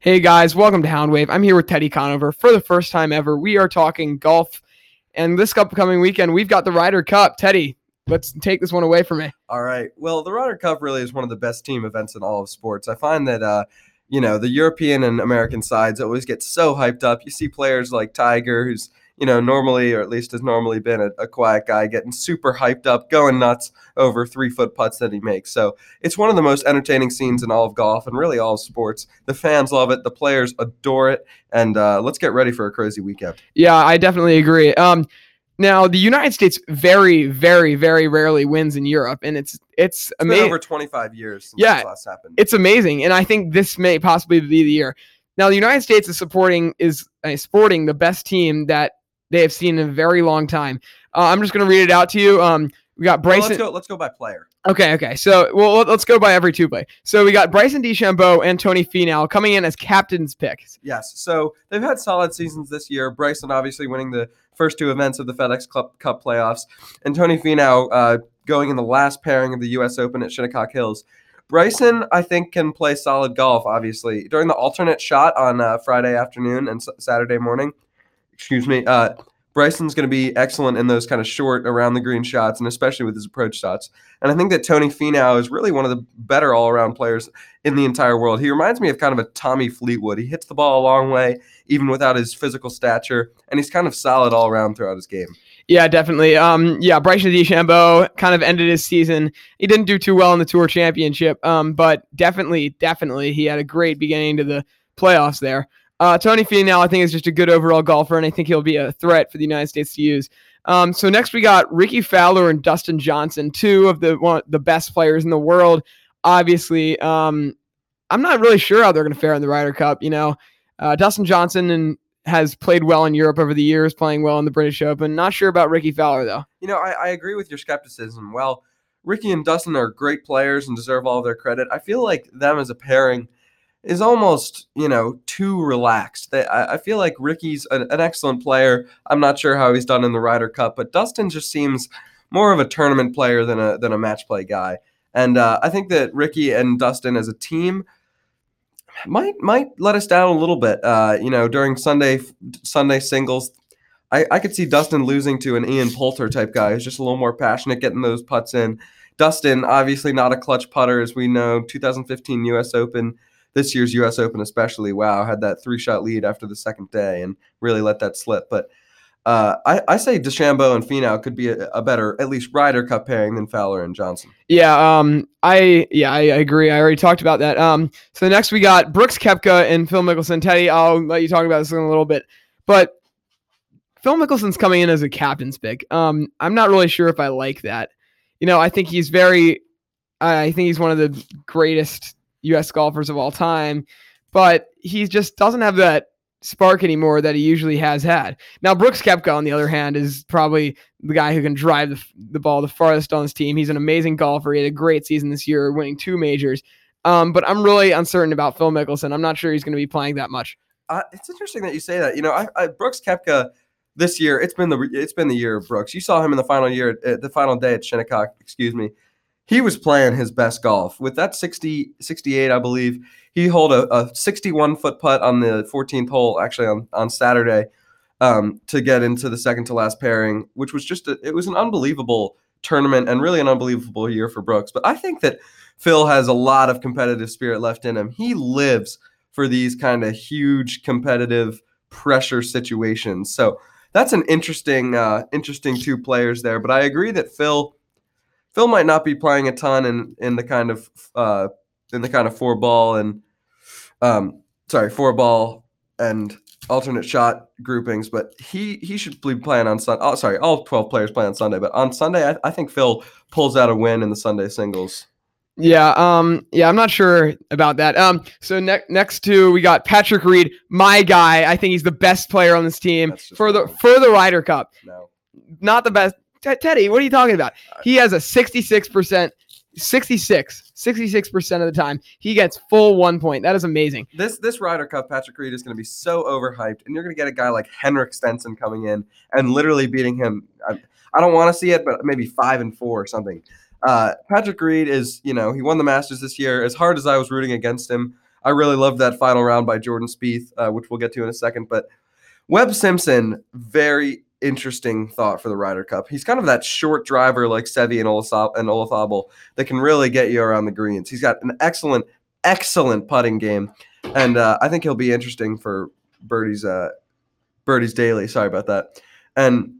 Hey guys, welcome to Houndwave. I'm here with Teddy Conover. For the first time ever, we are talking golf. And this upcoming weekend, we've got the Ryder Cup. Teddy, let's take this one away from me. All right. Well, the Ryder Cup really is one of the best team events in all of sports. I find that, uh, you know, the European and American sides always get so hyped up. You see players like Tiger, who's you know, normally, or at least has normally been a, a, quiet guy, getting super hyped up, going nuts over three foot putts that he makes. So it's one of the most entertaining scenes in all of golf and really all of sports. The fans love it, the players adore it, and uh, let's get ready for a crazy weekend. Yeah, I definitely agree. Um, now the United States very, very, very rarely wins in Europe, and it's it's, it's amazing. over 25 years yeah, last happened. It's amazing, and I think this may possibly be the year. Now the United States is supporting is uh, sporting the best team that they have seen in a very long time. Uh, I'm just going to read it out to you. Um, we got Bryson. Well, let's go. Let's go by player. Okay. Okay. So, well, let's go by every two play. So we got Bryson DeChambeau and Tony Finau coming in as captains' picks. Yes. So they've had solid seasons this year. Bryson obviously winning the first two events of the FedEx Cup, Cup playoffs, and Tony Finau uh, going in the last pairing of the U.S. Open at Shinnecock Hills. Bryson, I think, can play solid golf. Obviously, during the alternate shot on uh, Friday afternoon and s- Saturday morning, excuse me, uh, Bryson's going to be excellent in those kind of short around the green shots, and especially with his approach shots. And I think that Tony Finau is really one of the better all around players in the entire world. He reminds me of kind of a Tommy Fleetwood. He hits the ball a long way, even without his physical stature, and he's kind of solid all around throughout his game. Yeah, definitely. Um, yeah, Bryson DeChambeau kind of ended his season. He didn't do too well in the Tour Championship, um, but definitely, definitely, he had a great beginning to the playoffs there. Uh, Tony Finau, I think, is just a good overall golfer, and I think he'll be a threat for the United States to use. Um, so next we got Rickie Fowler and Dustin Johnson, two of the one, the best players in the world. Obviously, um, I'm not really sure how they're going to fare in the Ryder Cup. You know, uh, Dustin Johnson and has played well in Europe over the years, playing well in the British Open. Not sure about Rickie Fowler though. You know, I, I agree with your skepticism. Well, Rickie and Dustin are great players and deserve all their credit. I feel like them as a pairing is almost you know too relaxed. They, I, I feel like Rickie's an, an, excellent player. I'm not sure how he's done in the Ryder Cup, but Dustin just seems more of a tournament player than a than a match play guy. And uh, I think that Rickie and Dustin as a team might might let us down a little bit. Uh, you know, during Sunday Sunday singles, I, I could see Dustin losing to an Ian Poulter type guy who's just a little more passionate, getting those putts in. Dustin, obviously not a clutch putter, as we know. 2015 U.S. Open this year's U.S. Open, especially, wow, had that three shot lead after the second day and really let that slip. But uh, I, I, say DeChambeau and Finau could be a, a, better, at least Ryder Cup pairing than Fowler and Johnson. Yeah, um, I yeah I, I, agree. I already talked about that. Um, so next we got Brooks Koepka and Phil Mickelson. Teddy, I'll let you talk about this in a little bit, but Phil Mickelson's coming in as a captain's pick. Um, I'm not really sure if I like that. You know, I think he's very. I think he's one of the greatest U.S. golfers of all time, but he just doesn't have that spark anymore that he usually has had. Now, Brooks Koepka, on the other hand, is probably the guy who can drive the, the ball the farthest on his team. He's an amazing golfer. He had a great season this year, winning two majors. Um, but I'm really uncertain about Phil Mickelson. I'm not sure he's going to be playing that much. Uh, it's interesting that you say that. You know, I, I, Brooks Koepka this year, it's been the it's been the year of Brooks. You saw him in the final year, uh, the final day at Shinnecock. Excuse me he was playing his best golf. With that 60 68 i believe he held a, a 61 foot putt on the 14th hole actually on, on saturday um, to get into the second to last pairing which was just a, it was an unbelievable tournament and really an unbelievable year for brooks. But i think that phil has a lot of competitive spirit left in him. He lives for these kind of huge competitive pressure situations. So that's an interesting uh, interesting two players there. But i agree that phil Phil might not be playing a ton in in the kind of uh, in the kind of four ball and um, sorry four ball and alternate shot groupings, but he he should be playing on Sunday. Oh, sorry, all twelve players play on Sunday, but on Sunday, I, I think Phil pulls out a win in the Sunday singles. Yeah, um, yeah, I'm not sure about that. Um, so next next to we got Patrick Reed, my guy. I think he's the best player on this team for the for the Ryder Cup. No, not the best. Teddy, what are you talking about? He has a 66%, 66, 66% of the time. He gets full one point. That is amazing. This this Ryder Cup, Patrick Reed is going to be so overhyped, and you're going to get a guy like Henrik Stenson coming in and literally beating him. I, I don't want to see it, but maybe five and four or something. Uh, Patrick Reed is, you know, he won the Masters this year. As hard as I was rooting against him, I really loved that final round by Jordan Spieth, uh, which we'll get to in a second. But Webb Simpson, very interesting thought for the Ryder Cup. He's kind of that short driver like Seve and, Olasab- and Olafable that can really get you around the greens. He's got an excellent, excellent putting game, and uh, I think he'll be interesting for Birdie's uh, Birdie's Daily. Sorry about that. And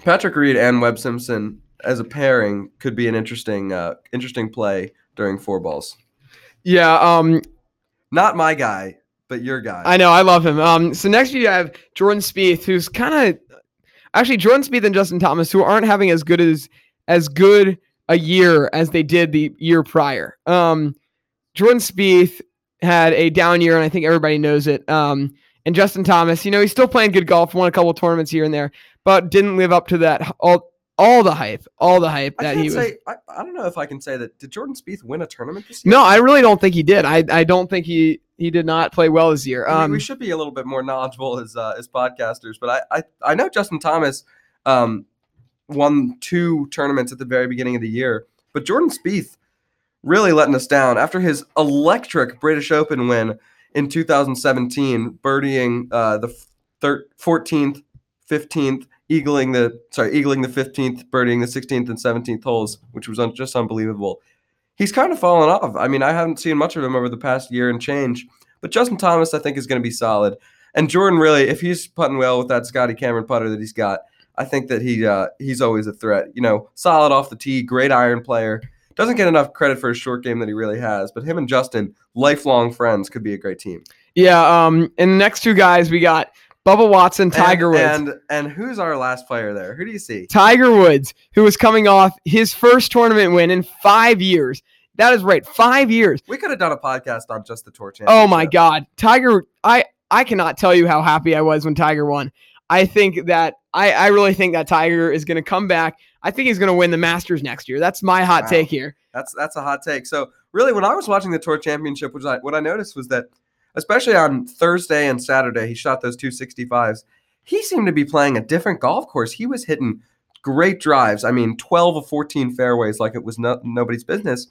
Patrick Reed and Webb Simpson as a pairing could be an interesting, uh, interesting play during four balls. Yeah, um, Not my guy, but your guy. I know, I love him. Um, so next you have Jordan Spieth, who's kind of actually Jordan Spieth and Justin Thomas, who aren't having as good as as good a year as they did the year prior. Um, Jordan Spieth had a down year, and I think everybody knows it. Um, and Justin Thomas, you know, he's still playing good golf, won a couple tournaments here and there, but didn't live up to that all all the hype, all the hype that he was. say. I, I don't know if I can say that. Did Jordan Spieth win a tournament this year? No, I really don't think he did. I I don't think he he did not play well this year. Um, we should be a little bit more knowledgeable as uh, as podcasters, but I, I I know Justin Thomas um, won two tournaments at the very beginning of the year, but Jordan Spieth really letting us down after his electric British Open win in 2017, birdieing uh, the thir- 14th, 15th, eagling the sorry eagling the 15th, birdieing the 16th and 17th holes, which was un- just unbelievable. He's kind of fallen off. I mean, I haven't seen much of him over the past year and change. But Justin Thomas, I think, is going to be solid. And Jordan, really, if he's putting well with that Scotty Cameron putter that he's got, I think that he uh, he's always a threat. You know, solid off the tee, great iron player. Doesn't get enough credit for his short game that he really has. But him and Justin, lifelong friends, could be a great team. yeah. Um, and the next two guys we got Bubba Watson, Tiger and, Woods. And and who's our last player there? Who do you see? Tiger Woods, who was coming off his first tournament win in five years. That is right, five years. We could have done a podcast on just the tour championship. Oh my. God, Tiger! I I cannot tell you how happy I was when Tiger won. I think that I I really think that Tiger is going to come back. I think he's going to win the Masters next year. That's my hot Wow. take here. That's that's a hot take. So really, when I was watching the tour championship, which I what I noticed was that, especially on Thursday and Saturday, he shot those two sixty fives. He seemed to be playing a different golf course. He was hitting great drives. I mean, 12 of 14 fairways, like it was no, nobody's business,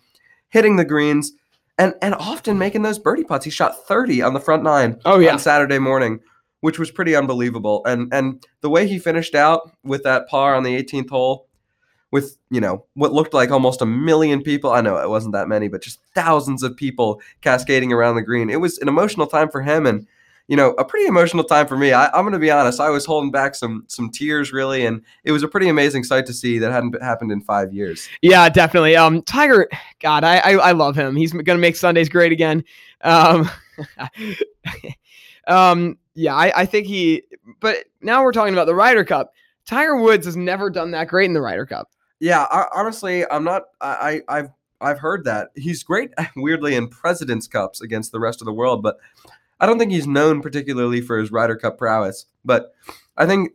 hitting the greens, and and often making those birdie putts. He shot 30 on the front nine Oh yeah, on Saturday morning, which was pretty unbelievable. And and the way he finished out with that par on the 18th hole, with you know what looked like almost a million people. I know it wasn't that many, but just thousands of people cascading around the green. It was an emotional time for him, and you know a pretty emotional time for me. I, I'm going to be honest. I was holding back some some tears really, and it was a pretty amazing sight to see that hadn't happened in five years. yeah, definitely. Um, Tiger, God, I I, I love him. He's going to make Sundays great again. Um, um, yeah, I I think he. But now we're talking about the Ryder Cup. Tiger Woods has never done that great in the Ryder Cup. Yeah, I, honestly, I'm not. I, I I've I've heard that he's great. Weirdly, in Presidents Cups against the rest of the world, but I don't think he's known particularly for his Ryder Cup prowess. But I think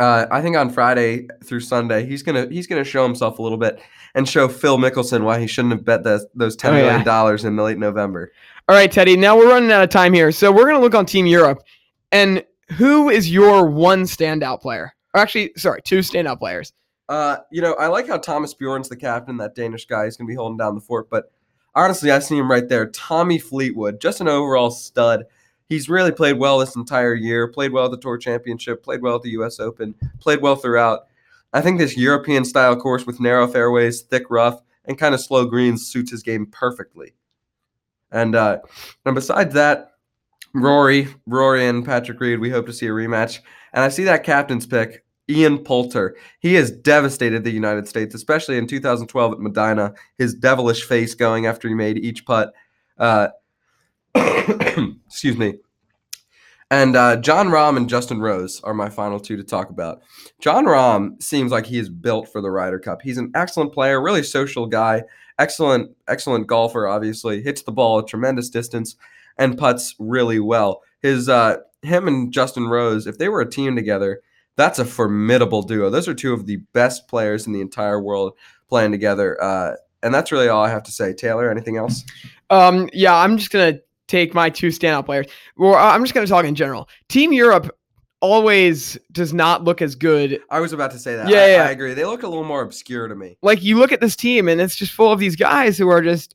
uh, I think on Friday through Sunday, he's gonna he's gonna show himself a little bit and show Phil Mickelson why he shouldn't have bet the, those ten Oh, million yeah. dollars in late November. All right, Teddy. Now we're running out of time here, so we're gonna look on Team Europe. And who is your one standout player? Or actually, sorry, two standout players. Uh, you know, I like how Thomas Bjorn's the captain, that Danish guy. He's gonna be holding down the fort. But honestly, I see him right there. Tommy Fleetwood, just an overall stud. He's really played well this entire year. Played well at the Tour Championship. Played well at the U.S. Open. Played well throughout. I think this European style course with narrow fairways, thick rough, and kind of slow greens suits his game perfectly. And uh, and besides that, Rory, Rory, and Patrick Reed, we hope to see a rematch. And I see that captain's pick, Ian Poulter. He has devastated the United States, especially in 2012 at Medinah. His devilish face going after he made each putt. Uh, excuse me. And uh, Jon Rahm and Justin Rose are my final two to talk about. Jon Rahm seems like he is built for the Ryder Cup. He's an excellent player, really social guy, excellent, excellent golfer. Obviously, hits the ball a tremendous distance and puts really well. His uh, him and Justin Rose, if they were a team together, that's a formidable duo. Those are two of the best players in the entire world playing together. Uh, and that's really all I have to say. Taylor, anything else? Um, yeah, I'm just gonna take my two standout players. Well, I'm just gonna talk in general. Team Europe always does not look as good. I was about to say that. Yeah, I, yeah. I agree. They look a little more obscure to me. Like you look at this team, and it's just full of these guys who are just,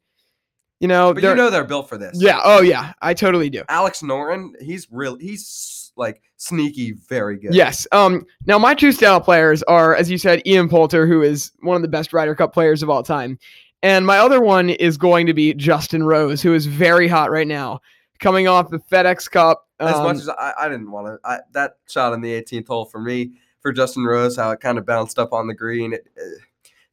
You know, But they're you know they're built for this. yeah. Oh yeah, I totally do. Alex Noren, he's real. He's like sneaky, very good. Yes. Um. Now my two style players are, as you said, Ian Poulter, who is one of the best Ryder Cup players of all time, and my other one is going to be Justin Rose, who is very hot right now, coming off the FedEx Cup. As um, much as I, I didn't want to, that shot in the 18th hole for me, for Justin Rose, how it kind of bounced up on the green. It, it,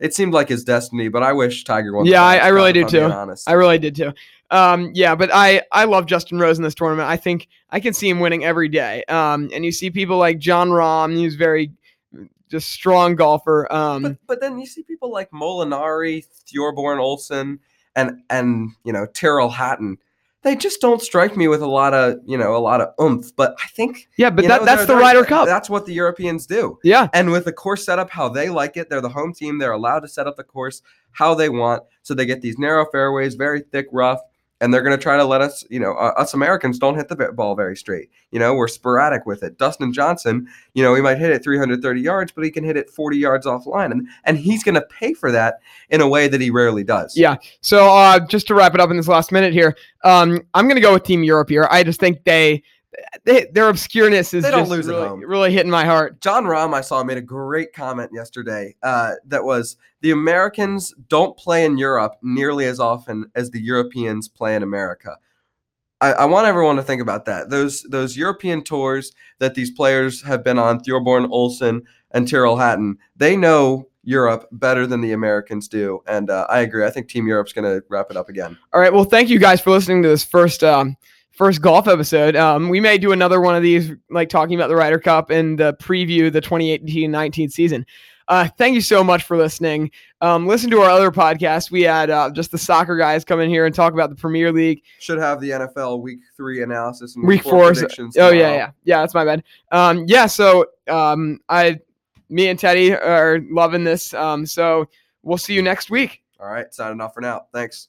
it seemed like his destiny, but I wish Tiger won. the Yeah, I- I really do if I'm being too. Honest. I really did too. Um, yeah, but I I love Justin Rose in this tournament. I think I can see him winning every day. Um, and you see people like Jon Rahm, he's very just strong golfer. Um, but but then you see people like Molinari, Thorbjorn Olesen, and and you know Tyrrell Hatton. They just don't strike me with a lot of you know a lot of oomph. But I think yeah, but that know, that's the Ryder Cup. That's what the Europeans do. Yeah, And with the course setup, how they like it, they're the home team. They're allowed to set up the course how they want. So they get these narrow fairways, very thick rough, and they're going to try to let us, you know, uh, us Americans don't hit the ball very straight. You know, we're sporadic with it. Dustin Johnson, you know, he might hit it 330 yards, but he can hit it 40 yards offline, and and he's going to pay for that in a way that he rarely does. Yeah. So uh, just to wrap it up in this last minute here, um, I'm gonna go with Team Europe here. I just think they, they their obscureness is They don't just lose at really, home. really hitting my heart. Jon Rahm, I saw, made a great comment yesterday uh, that was the Americans don't play in Europe nearly as often as the Europeans play in America. I, I want everyone to think about that. Those those European tours that these players have been on, Thorbjorn Olesen and Tyrrell Hatton, they know Europe better than the Americans do. And uh, I agree. I think Team Europe's going to wrap it up again. All right. Well, thank you guys for listening to this first um, first golf episode. Um, we may do another one of these, like talking about the Ryder Cup and the preview the 2018-19 season. Uh, thank you so much for listening. Um, listen to our other podcast. We had uh, just the soccer guys come in here and talk about the Premier League. Should have the NFL Week Three analysis and Week four, predictions. Oh yeah, yeah, yeah. That's my bad. Um, yeah. So um, I, me and Teddy are loving this. Um, so we'll see you next week. All right, signing off for now. Thanks.